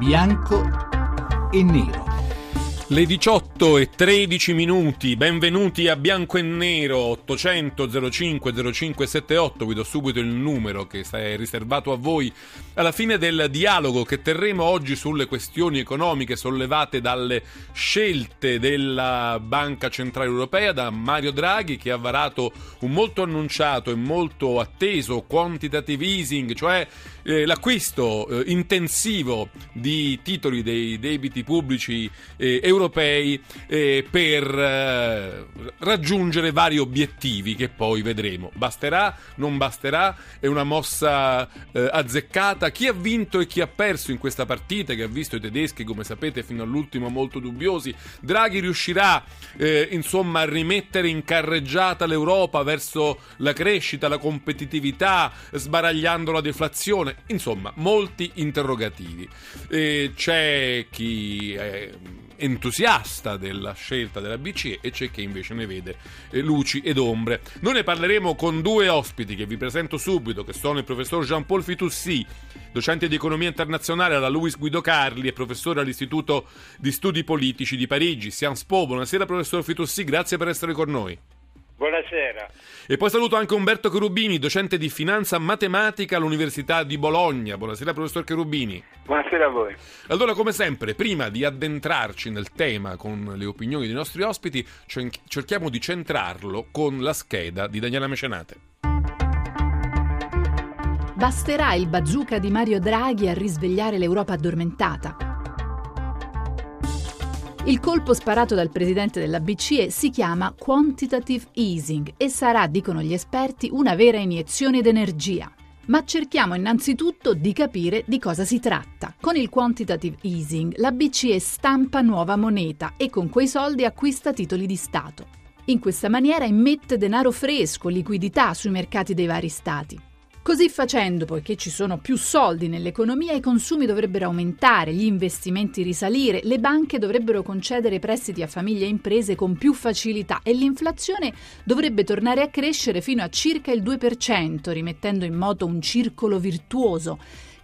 bianco e nero. Le 18 e 13 minuti, benvenuti a Bianco e Nero 800 05 0578, vi do subito il numero che è riservato a voi. Alla fine del dialogo che terremo oggi sulle questioni economiche sollevate dalle scelte della Banca Centrale Europea da Mario Draghi che ha varato un molto annunciato e molto atteso quantitative easing, cioè eh, l'acquisto eh, intensivo di titoli dei debiti pubblici eh, europei europei eh, per eh, raggiungere vari obiettivi che poi vedremo. Basterà? Non basterà? È una mossa eh, azzeccata? Chi ha vinto e chi ha perso in questa partita che ha visto i tedeschi, come sapete, fino all'ultimo molto dubbiosi? Draghi riuscirà eh, insomma a rimettere in carreggiata l'Europa verso la crescita, la competitività, sbaragliando la deflazione? Insomma, molti interrogativi. C'è chi è entusiasta della scelta della BCE e c'è chi invece ne vede eh, luci ed ombre. Noi ne parleremo con due ospiti che vi presento subito, che sono il professor Jean-Paul Fitoussi, docente di economia internazionale alla Luis Guido Carli e professore all'Istituto di Studi Politici di Parigi, Sciences Po. Buonasera professor Fitoussi, grazie per essere con noi. Buonasera. E poi saluto anche Umberto Cherubini, docente di finanza matematica all'Università di Bologna. Buonasera, professor Cherubini. Buonasera a voi. Allora, come sempre, prima di addentrarci nel tema con le opinioni dei nostri ospiti, cerchiamo di centrarlo con la scheda di Daniela Mecenate. Basterà il bazooka di Mario Draghi a risvegliare l'Europa addormentata? Il colpo sparato dal presidente della BCE si chiama quantitative easing e sarà, dicono gli esperti, una vera iniezione d'energia. Ma cerchiamo innanzitutto di capire di cosa si tratta. Con il quantitative easing la BCE stampa nuova moneta e con quei soldi acquista titoli di Stato. In questa maniera immette denaro fresco, liquidità sui mercati dei vari Stati. Così facendo, poiché ci sono più soldi nell'economia, i consumi dovrebbero aumentare, gli investimenti risalire, le banche dovrebbero concedere prestiti a famiglie e imprese con più facilità e l'inflazione dovrebbe tornare a crescere fino a circa il 2%, rimettendo in moto un circolo virtuoso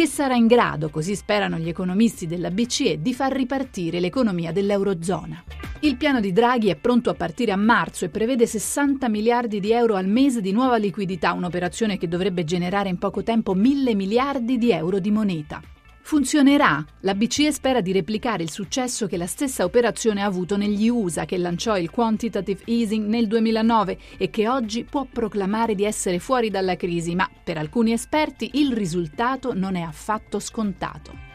che sarà in grado, così sperano gli economisti della BCE, di far ripartire l'economia dell'Eurozona. Il piano di Draghi è pronto a partire a marzo e prevede 60 miliardi di euro al mese di nuova liquidità, un'operazione che dovrebbe generare in poco tempo mille miliardi di euro di moneta. Funzionerà? La BCE spera di replicare il successo che la stessa operazione ha avuto negli USA, che lanciò il quantitative easing nel 2009 e che oggi può proclamare di essere fuori dalla crisi, ma per alcuni esperti il risultato non è affatto scontato.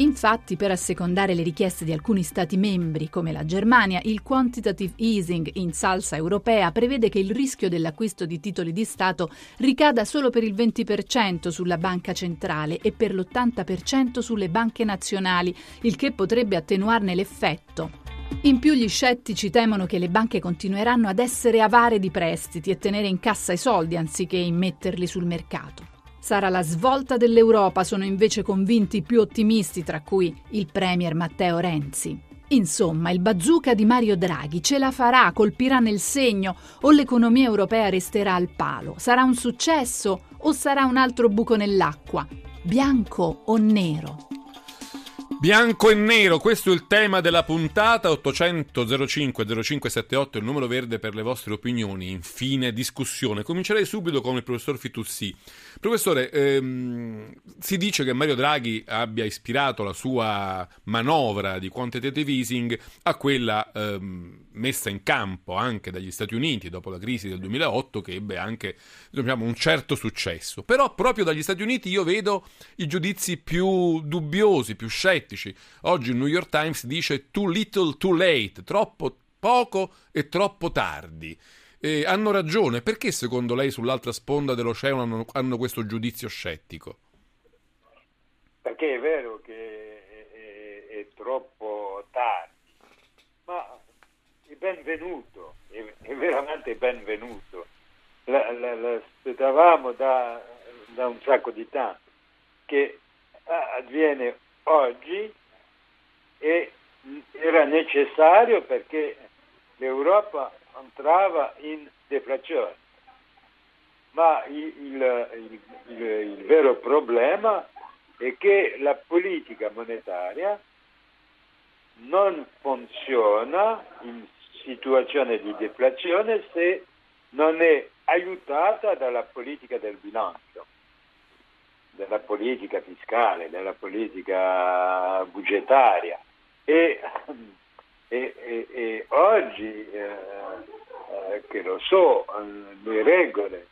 Infatti, per assecondare le richieste di alcuni Stati membri, come la Germania, il quantitative easing in salsa europea prevede che il rischio dell'acquisto di titoli di Stato ricada solo per il 20% sulla banca centrale e per l'80% sulle banche nazionali, il che potrebbe attenuarne l'effetto. In più gli scettici temono che le banche continueranno ad essere avare di prestiti e tenere in cassa i soldi anziché immetterli sul mercato. Sarà la svolta dell'Europa, sono invece convinti i più ottimisti, tra cui il Premier Matteo Renzi. Insomma, il bazooka di Mario Draghi ce la farà, colpirà nel segno o l'economia europea resterà al palo? Sarà un successo o sarà un altro buco nell'acqua? Bianco o nero? Bianco e nero, questo è il tema della puntata 800 05 0578, il numero verde per le vostre opinioni. Infine, discussione. Comincerei subito con il professor Fitussi. Professore, ehm, si dice che Mario Draghi abbia ispirato la sua manovra di quantitative easing a quella ehm, messa in campo anche dagli Stati Uniti dopo la crisi del 2008 che ebbe anche diciamo, un certo successo. Però proprio dagli Stati Uniti io vedo i giudizi più dubbiosi, più scettici. Oggi il New York Times dice too little too late, troppo poco e troppo tardi. E hanno ragione, perché secondo lei sull'altra sponda dell'oceano hanno, hanno questo giudizio scettico? Perché è vero che è, è, è troppo tardi, ma benvenuto, è, è veramente benvenuto. L'aspettavamo da, da un sacco di tempo, che avviene oggi e era necessario perché l'Europa entrava in deflazione. Ma il, il, il, il vero problema è che la politica monetaria non funziona in situazione di deflazione se non è aiutata dalla politica del bilancio, della politica fiscale, della politica budgetaria. E, e, e, e oggi, eh, eh, che lo so, le regole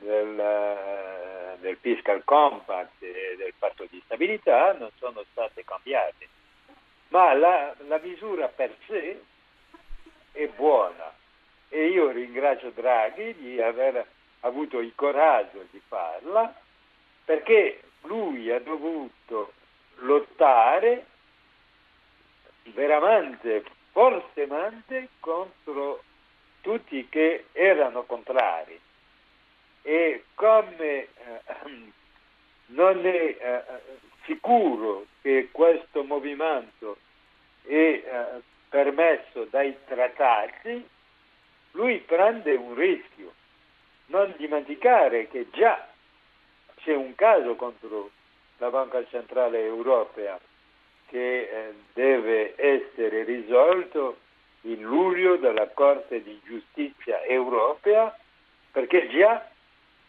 del, del fiscal compact e del patto di stabilità non sono state cambiate, ma la, la misura per sé è buona. E io ringrazio Draghi di aver avuto il coraggio di farla perché lui ha dovuto lottare veramente fortemente contro tutti che erano contrari e come eh, non è eh, sicuro che questo movimento è eh, permesso dai trattati, lui prende un rischio. Non dimenticare che già c'è un caso contro la Banca Centrale Europea che eh, deve essere risolto in luglio dalla Corte di Giustizia Europea perché già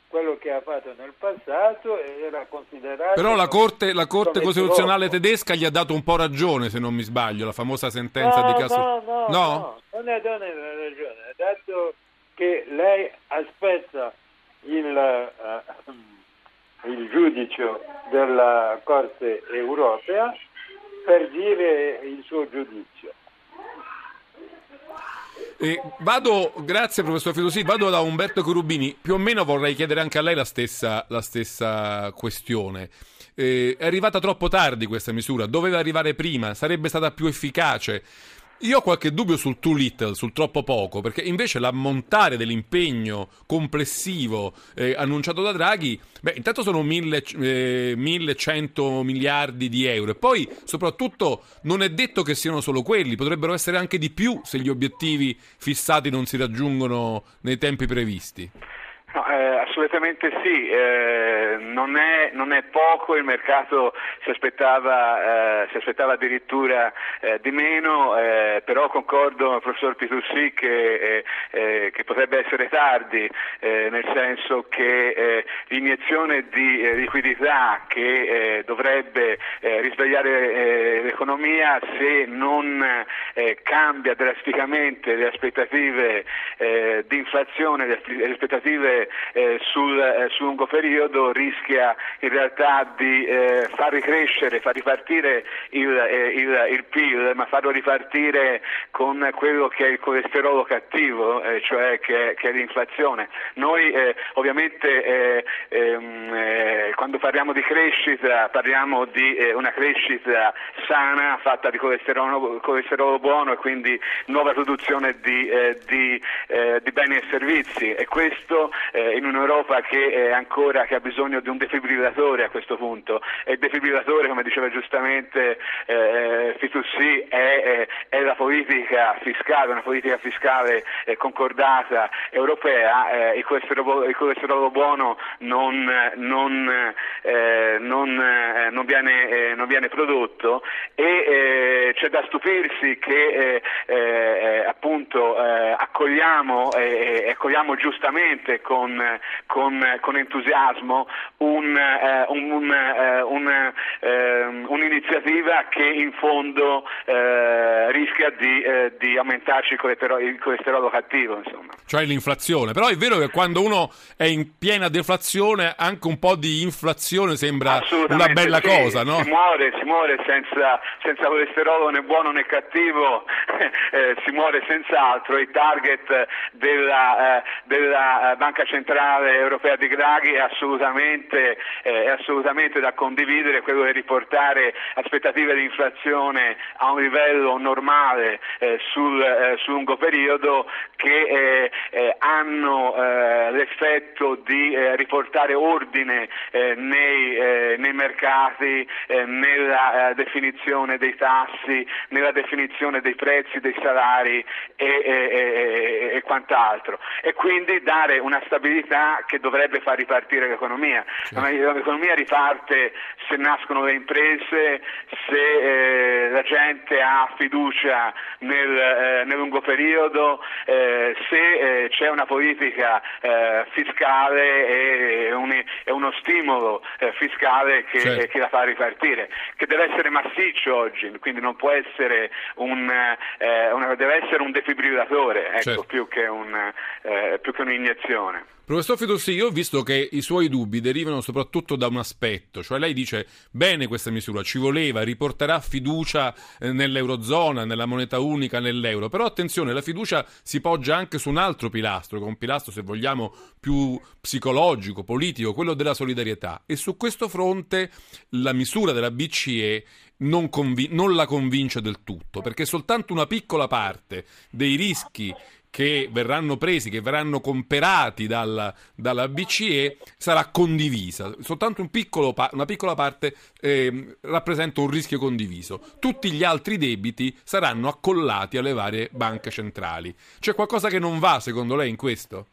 quello che ha fatto nel passato era considerato... Però la Corte, la corte Costituzionale troppo. tedesca gli ha dato un po' ragione, se non mi sbaglio, la famosa sentenza no, di caso... No, no, no, no, non ha dato ragione, ha detto che lei aspetta il, uh, il giudice della Corte europea per dire il suo giudizio. Eh, vado, grazie professor Filosi, vado da Umberto Corubini, più o meno vorrei chiedere anche a lei la stessa, la stessa questione. Eh, è arrivata troppo tardi questa misura, doveva arrivare prima, sarebbe stata più efficace. Io ho qualche dubbio sul too little, sul troppo poco, perché invece l'ammontare dell'impegno complessivo eh, annunciato da Draghi, beh, intanto sono mille, eh, 1100 miliardi di euro e poi soprattutto non è detto che siano solo quelli, potrebbero essere anche di più se gli obiettivi fissati non si raggiungono nei tempi previsti. No, eh, assolutamente sì, eh, non, è, non, è, poco, il mercato si aspettava, eh, si aspettava addirittura eh, di meno, eh, però concordo con il professor Pitussi che, eh, che, potrebbe essere tardi, nel senso che l'iniezione di liquidità che dovrebbe risvegliare l'economia se non cambia drasticamente le aspettative di inflazione, le aspettative eh, sul, eh, sul, lungo periodo rischia in realtà di eh, far ricrescere, far ripartire il, eh, il, il, PIL, ma farlo ripartire con quello che è il colesterolo cattivo, eh, cioè che, che, è l'inflazione. Noi eh, ovviamente ehm, quando parliamo di crescita parliamo di una crescita sana fatta di colesterolo, colesterolo buono e quindi nuova produzione di, di, di beni e servizi e questo eh, in un'Europa che, ancora, che, ha bisogno di un defibrillatore a questo punto. E il defibrillatore, come diceva giustamente eh, Fitussi, è, è, la politica fiscale, una politica fiscale eh, concordata europea, eh, il, colesterolo, il, colesterolo, buono non, non, eh, non, eh, non viene, non, viene, prodotto. E c'è da stupirsi che appunto accogliamo, accogliamo giustamente con con, con, con entusiasmo un, eh, un, un, eh, un'iniziativa che in fondo eh, rischia di, eh, di aumentarci il colesterolo, il colesterolo cattivo. Insomma. Cioè l'inflazione, però è vero che quando uno è in piena deflazione anche un po' di inflazione sembra una bella sì, cosa, no? Si muore, si muore senza, senza colesterolo né buono né cattivo, eh, si muore senz'altro, il target della, della Banca Centrale Europea di Draghi è assolutamente, eh, è assolutamente da condividere, quello di riportare aspettative di inflazione a un livello normale eh, sul, eh, sul, lungo periodo che eh, eh, hanno eh, l'effetto di riportare ordine nei, nei, mercati, nella definizione dei tassi, nella definizione dei prezzi, dei salari e, e, e, e quant'altro e quindi dare una stabilità stabilità che dovrebbe far ripartire l'economia. Certo. L'economia riparte se nascono le imprese, se eh, la gente ha fiducia nel, eh, nel lungo periodo, eh, se eh, c'è una politica eh, fiscale e, un, e, uno stimolo eh, fiscale che, certo. che, la fa ripartire, che deve essere massiccio oggi, quindi non può essere un, una, deve essere un defibrillatore ecco, certo. più, che un, più che un'iniezione. Professor Fidossi, io ho visto che i suoi dubbi derivano soprattutto da un aspetto, cioè lei dice bene questa misura, ci voleva, riporterà fiducia eh, nell'Eurozona, nella moneta unica, nell'euro, però attenzione, la fiducia si poggia anche su un altro pilastro, che è un pilastro se vogliamo più psicologico, politico, quello della solidarietà. E su questo fronte la misura della BCE non, convi- non la convince del tutto, perché soltanto una piccola parte dei rischi che verranno presi, che verranno comperati dalla, dalla BCE, sarà condivisa. Soltanto un piccolo, una piccola parte eh, rappresenta un rischio condiviso. Tutti gli altri debiti saranno accollati alle varie banche centrali. C'è qualcosa che non va secondo lei in questo?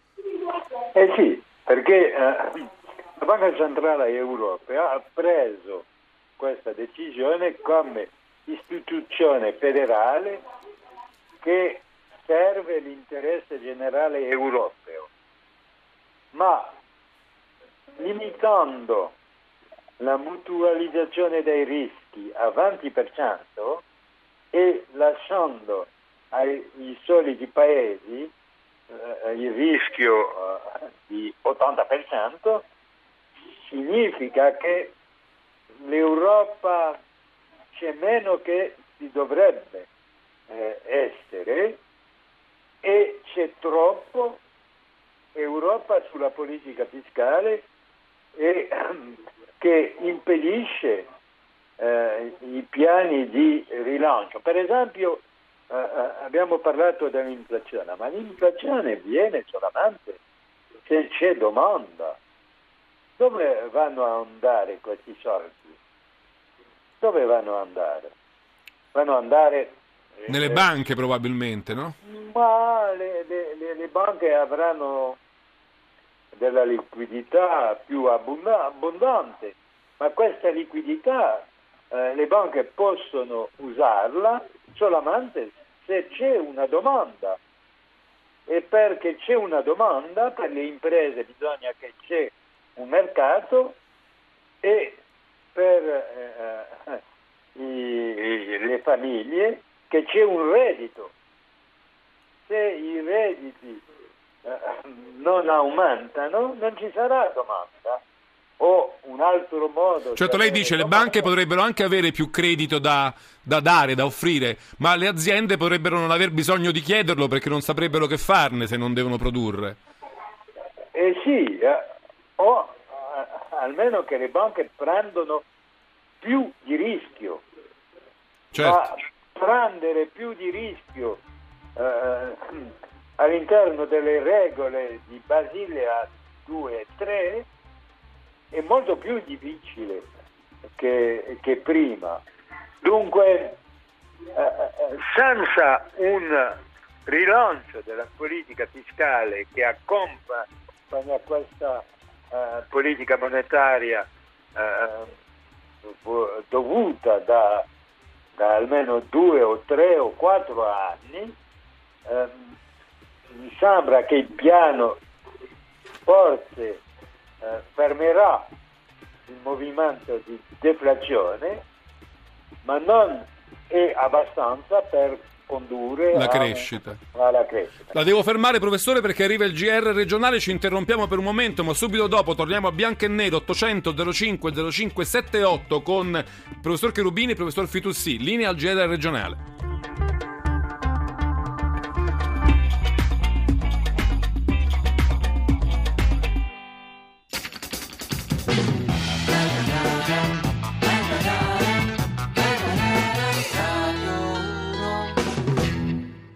Eh sì, perché eh, la Banca Centrale Europea ha preso questa decisione come istituzione federale che serve l'interesse generale europeo, ma limitando la mutualizzazione dei rischi a 20% e lasciando ai soliti paesi eh, il rischio eh, di 80%, significa che l'Europa c'è meno che si dovrebbe eh, essere e c'è troppo Europa sulla politica fiscale e, che impedisce eh, i piani di rilancio. Per esempio eh, eh, abbiamo parlato dell'inflazione, ma l'inflazione viene solamente se c'è domanda. Dove vanno a andare questi soldi? Dove vanno a andare? Vanno ad andare nelle eh, banche probabilmente, no? Ma le, le, le banche avranno della liquidità più abbondante, ma questa liquidità eh, le banche possono usarla solamente se c'è una domanda. E perché c'è una domanda, per le imprese bisogna che c'è un mercato e per eh, eh i, le famiglie che c'è un reddito. Se i redditi eh, non aumentano non ci sarà domanda o un altro modo. Certo, lei dice che le banche potrebbero anche avere più credito da, da, dare, da offrire, ma le aziende potrebbero non aver bisogno di chiederlo perché non saprebbero che farne se non devono produrre. Eh sì, eh, o eh, almeno che le banche prendono più di rischio. Certo. Ma prendere più di rischio eh, all'interno delle regole di Basilea 2 e 3 è molto più difficile che, che prima. Dunque, eh, eh senza un rilancio della politica fiscale che accompagna questa eh, politica monetaria eh, dovuta da da almeno due o tre o quattro anni, ehm, mi sembra che il piano forse eh, fermerà il movimento di deflazione, ma non è abbastanza per condurre la crescita. alla crescita. La devo fermare, professore, perché arriva il GR regionale. Ci interrompiamo per un momento, ma subito dopo torniamo a bianco e nero 800 05 05 78 con il professor Cherubini e il professor Fitussi. Linea al GR regionale.